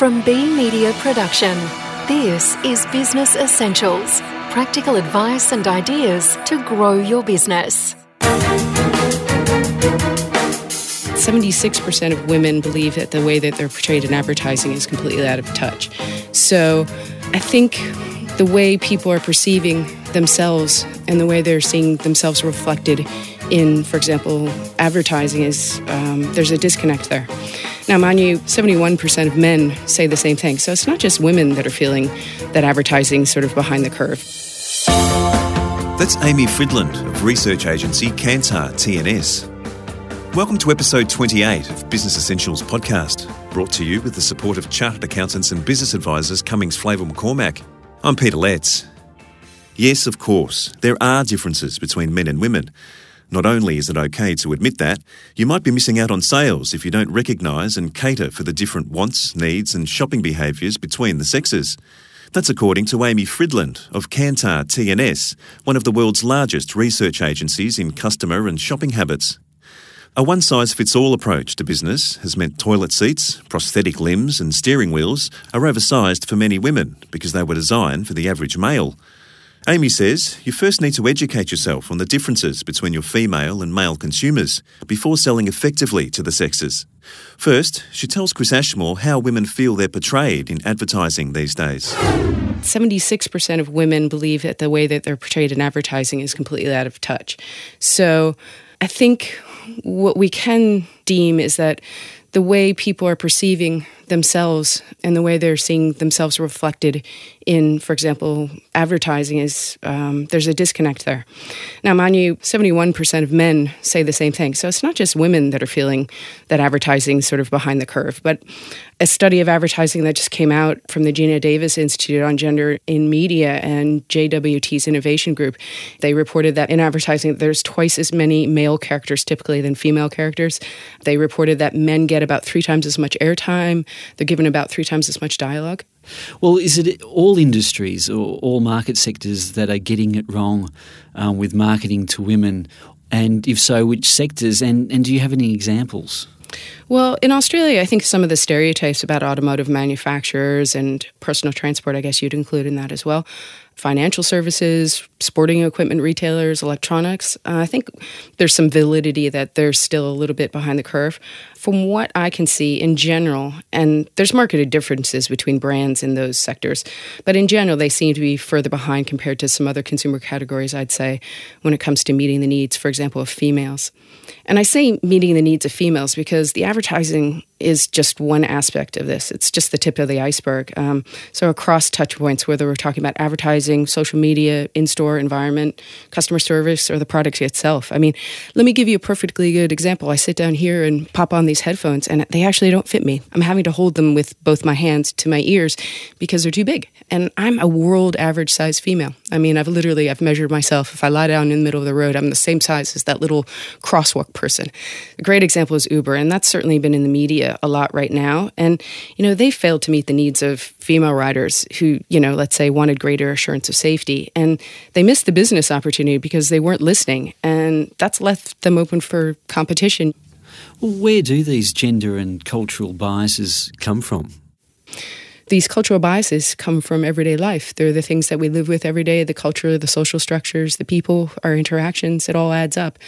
From Being Media Production, this is Business Essentials practical advice and ideas to grow your business. 76% of women believe that the way that they're portrayed in advertising is completely out of touch. So I think the way people are perceiving themselves and the way they're seeing themselves reflected in, for example, advertising is um, there's a disconnect there. Now, mind you, 71% of men say the same thing. So it's not just women that are feeling that advertising sort of behind the curve. That's Amy Fridland of research agency Kantar TNS. Welcome to episode 28 of Business Essentials podcast, brought to you with the support of chartered accountants and business advisors Cummings Flavel McCormack. I'm Peter Letts. Yes, of course, there are differences between men and women. Not only is it okay to admit that, you might be missing out on sales if you don't recognise and cater for the different wants, needs, and shopping behaviours between the sexes. That's according to Amy Fridland of Kantar TNS, one of the world's largest research agencies in customer and shopping habits. A one size fits all approach to business has meant toilet seats, prosthetic limbs, and steering wheels are oversized for many women because they were designed for the average male. Amy says you first need to educate yourself on the differences between your female and male consumers before selling effectively to the sexes. First, she tells Chris Ashmore how women feel they're portrayed in advertising these days. 76% of women believe that the way that they're portrayed in advertising is completely out of touch. So I think what we can deem is that the way people are perceiving themselves and the way they're seeing themselves reflected in, for example, advertising is um, there's a disconnect there. Now, mind you, 71% of men say the same thing. So it's not just women that are feeling that advertising is sort of behind the curve, but a study of advertising that just came out from the Geena Davis Institute on Gender in Media and JWT's Innovation Group. They reported that in advertising, there's twice as many male characters typically than female characters. They reported that men get about three times as much airtime, they're given about three times as much dialogue. Well, is it all industries or all market sectors that are getting it wrong um, with marketing to women? And if so, which sectors? And, and do you have any examples? Well, in Australia, I think some of the stereotypes about automotive manufacturers and personal transport, I guess you'd include in that as well, financial services, sporting equipment retailers, electronics. Uh, I think there's some validity that they're still a little bit behind the curve. From what I can see in general, and there's marketed differences between brands in those sectors, but in general, they seem to be further behind compared to some other consumer categories, I'd say, when it comes to meeting the needs, for example, of females. And I say meeting the needs of females because the advertising is just one aspect of this. It's just the tip of the iceberg. Um, so across touch points, whether we're talking about advertising, social media, in-store environment, customer service, or the product itself. I mean, let me give you a perfectly good example. I sit down here and pop on these headphones, and they actually don't fit me. I'm having to hold them with both my hands to my ears because they're too big. And I'm a world average size female. I mean, I've literally I've measured myself. If I lie down in the middle of the road, I'm the same size as that little crosswalk person. A great example is Uber, and that's certainly been in the media a lot right now. And, you know, they failed to meet the needs of female riders who, you know, let's say wanted greater assurance of safety. And they missed the business opportunity because they weren't listening. And that's left them open for competition. Well, where do these gender and cultural biases come from? these cultural biases come from everyday life. They're the things that we live with every day the culture, the social structures, the people, our interactions. It all adds up.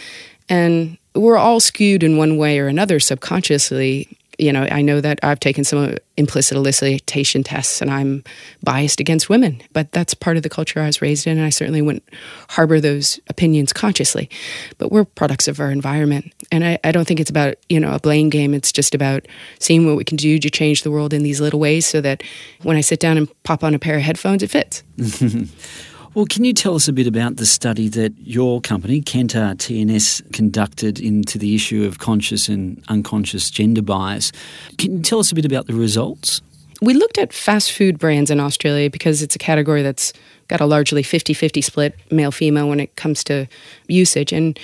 And we're all skewed in one way or another subconsciously. You know, I know that I've taken some uh, implicit elicitation tests and I'm biased against women, but that's part of the culture I was raised in, and I certainly wouldn't harbor those opinions consciously. But we're products of our environment. And I, I don't think it's about, you know, a blame game. It's just about seeing what we can do to change the world in these little ways so that when I sit down and pop on a pair of headphones, it fits. Well, can you tell us a bit about the study that your company, Kantar TNS, conducted into the issue of conscious and unconscious gender bias? Can you tell us a bit about the results? We looked at fast food brands in Australia because it's a category that's got a largely 50 50 split male female when it comes to usage. And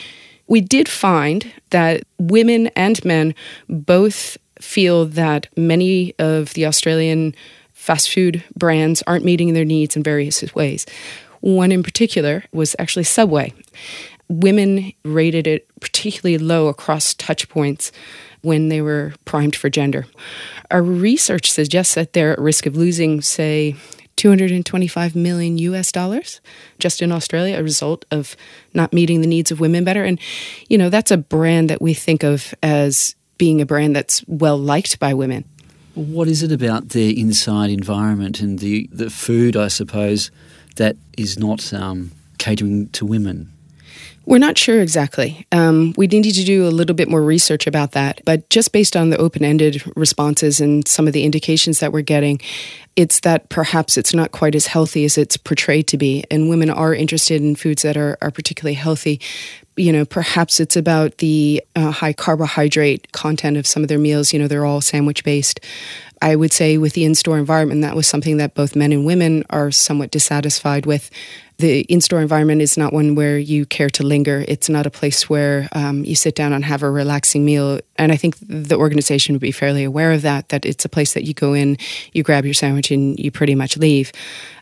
we did find that women and men both feel that many of the Australian fast food brands aren't meeting their needs in various ways. One in particular was actually Subway. Women rated it particularly low across touch points when they were primed for gender. Our research suggests that they're at risk of losing, say, 225 million US dollars just in Australia, a result of not meeting the needs of women better. And, you know, that's a brand that we think of as being a brand that's well liked by women. What is it about their inside environment and the, the food, I suppose, that is not um, catering to women? We're not sure exactly. Um, we need to do a little bit more research about that. But just based on the open ended responses and some of the indications that we're getting, it's that perhaps it's not quite as healthy as it's portrayed to be. And women are interested in foods that are, are particularly healthy. You know, perhaps it's about the uh, high carbohydrate content of some of their meals. You know, they're all sandwich based. I would say with the in store environment, that was something that both men and women are somewhat dissatisfied with the in-store environment is not one where you care to linger. It's not a place where um, you sit down and have a relaxing meal. And I think the organization would be fairly aware of that. That it's a place that you go in, you grab your sandwich, and you pretty much leave.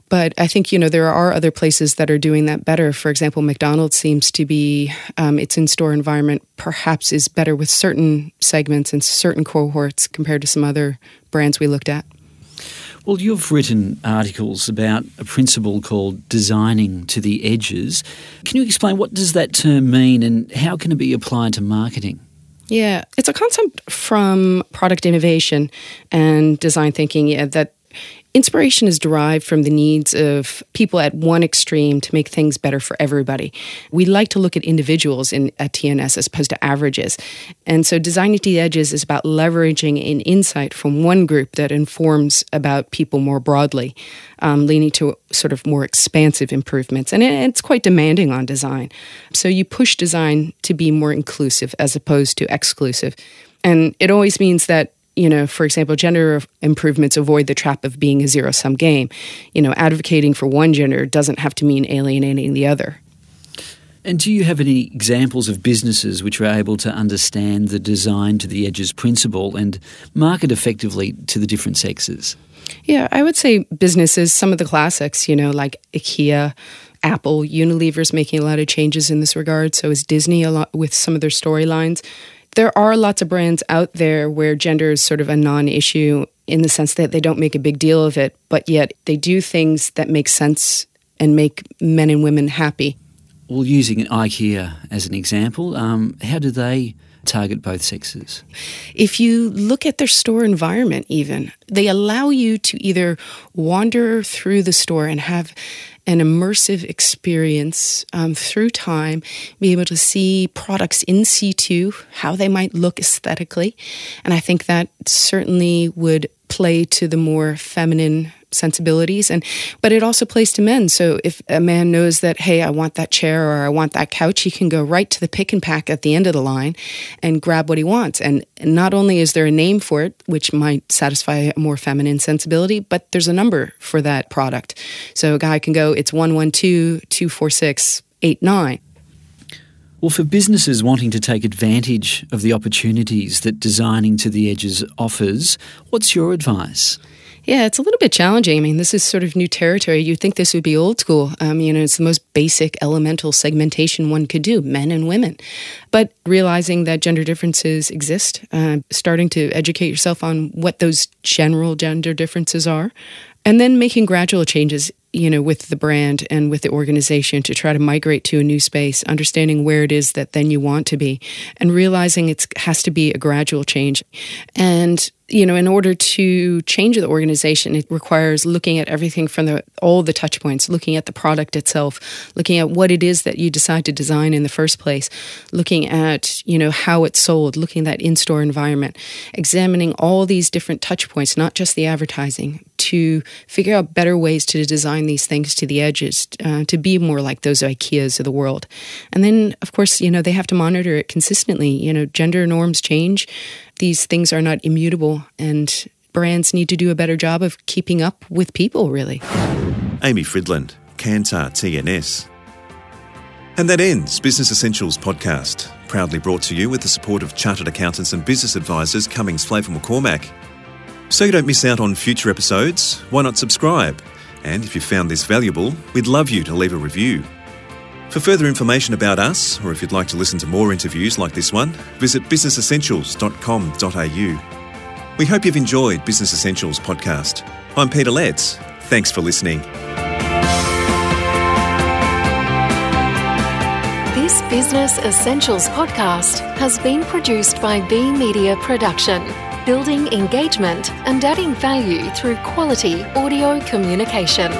But I think you know there are other places that are doing that better. For example, McDonald's seems to be um, its in-store environment perhaps is better with certain segments and certain cohorts compared to some other brands we looked at. Well, you've written articles about a principle called designing to the edges. Can you explain what does that term mean and how can it be applied to marketing? Yeah, it's a concept from product innovation and design thinking yeah, that Inspiration is derived from the needs of people at one extreme to make things better for everybody. We like to look at individuals in at TNS as opposed to averages. And so designing to the edges is about leveraging an insight from one group that informs about people more broadly, um, leading to sort of more expansive improvements. And it's quite demanding on design. So you push design to be more inclusive as opposed to exclusive. And it always means that you know, for example, gender improvements avoid the trap of being a zero sum game. You know, advocating for one gender doesn't have to mean alienating the other. And do you have any examples of businesses which are able to understand the design to the edges principle and market effectively to the different sexes? Yeah, I would say businesses, some of the classics, you know, like IKEA, Apple, Unilever's making a lot of changes in this regard. So is Disney a lot with some of their storylines there are lots of brands out there where gender is sort of a non issue in the sense that they don't make a big deal of it, but yet they do things that make sense and make men and women happy. Well, using IKEA as an example, um, how do they target both sexes? If you look at their store environment, even, they allow you to either wander through the store and have an immersive experience um, through time, be able to see products in situ, how they might look aesthetically. And I think that certainly would play to the more feminine sensibilities. And but it also plays to men. So if a man knows that hey i want that chair or i want that couch he can go right to the pick and pack at the end of the line and grab what he wants. And not only is there a name for it which might satisfy a more feminine sensibility but there's a number for that product. So a guy can go it's 112 246 89 well, for businesses wanting to take advantage of the opportunities that designing to the edges offers, what's your advice? Yeah, it's a little bit challenging. I mean, this is sort of new territory. You'd think this would be old school. Um, you know, it's the most basic elemental segmentation one could do, men and women. But realizing that gender differences exist, uh, starting to educate yourself on what those general gender differences are, and then making gradual changes you know with the brand and with the organization to try to migrate to a new space understanding where it is that then you want to be and realizing it has to be a gradual change. And you know, in order to change the organization, it requires looking at everything from the all the touch points, looking at the product itself, looking at what it is that you decide to design in the first place, looking at, you know, how it's sold, looking at that in-store environment, examining all these different touch points, not just the advertising, to figure out better ways to design these things to the edges, uh, to be more like those IKEAs of the world. And then, of course, you know, they have to monitor it consistently. You know, gender norms change these things are not immutable, and brands need to do a better job of keeping up with people, really. Amy Fridland, Kantar TNS. And that ends Business Essentials podcast, proudly brought to you with the support of chartered accountants and business advisors Cummings Flavel McCormack. So you don't miss out on future episodes, why not subscribe? And if you found this valuable, we'd love you to leave a review. For further information about us, or if you'd like to listen to more interviews like this one, visit businessessentials.com.au. We hope you've enjoyed Business Essentials podcast. I'm Peter Letts. Thanks for listening. This Business Essentials podcast has been produced by B Media Production, building engagement and adding value through quality audio communication.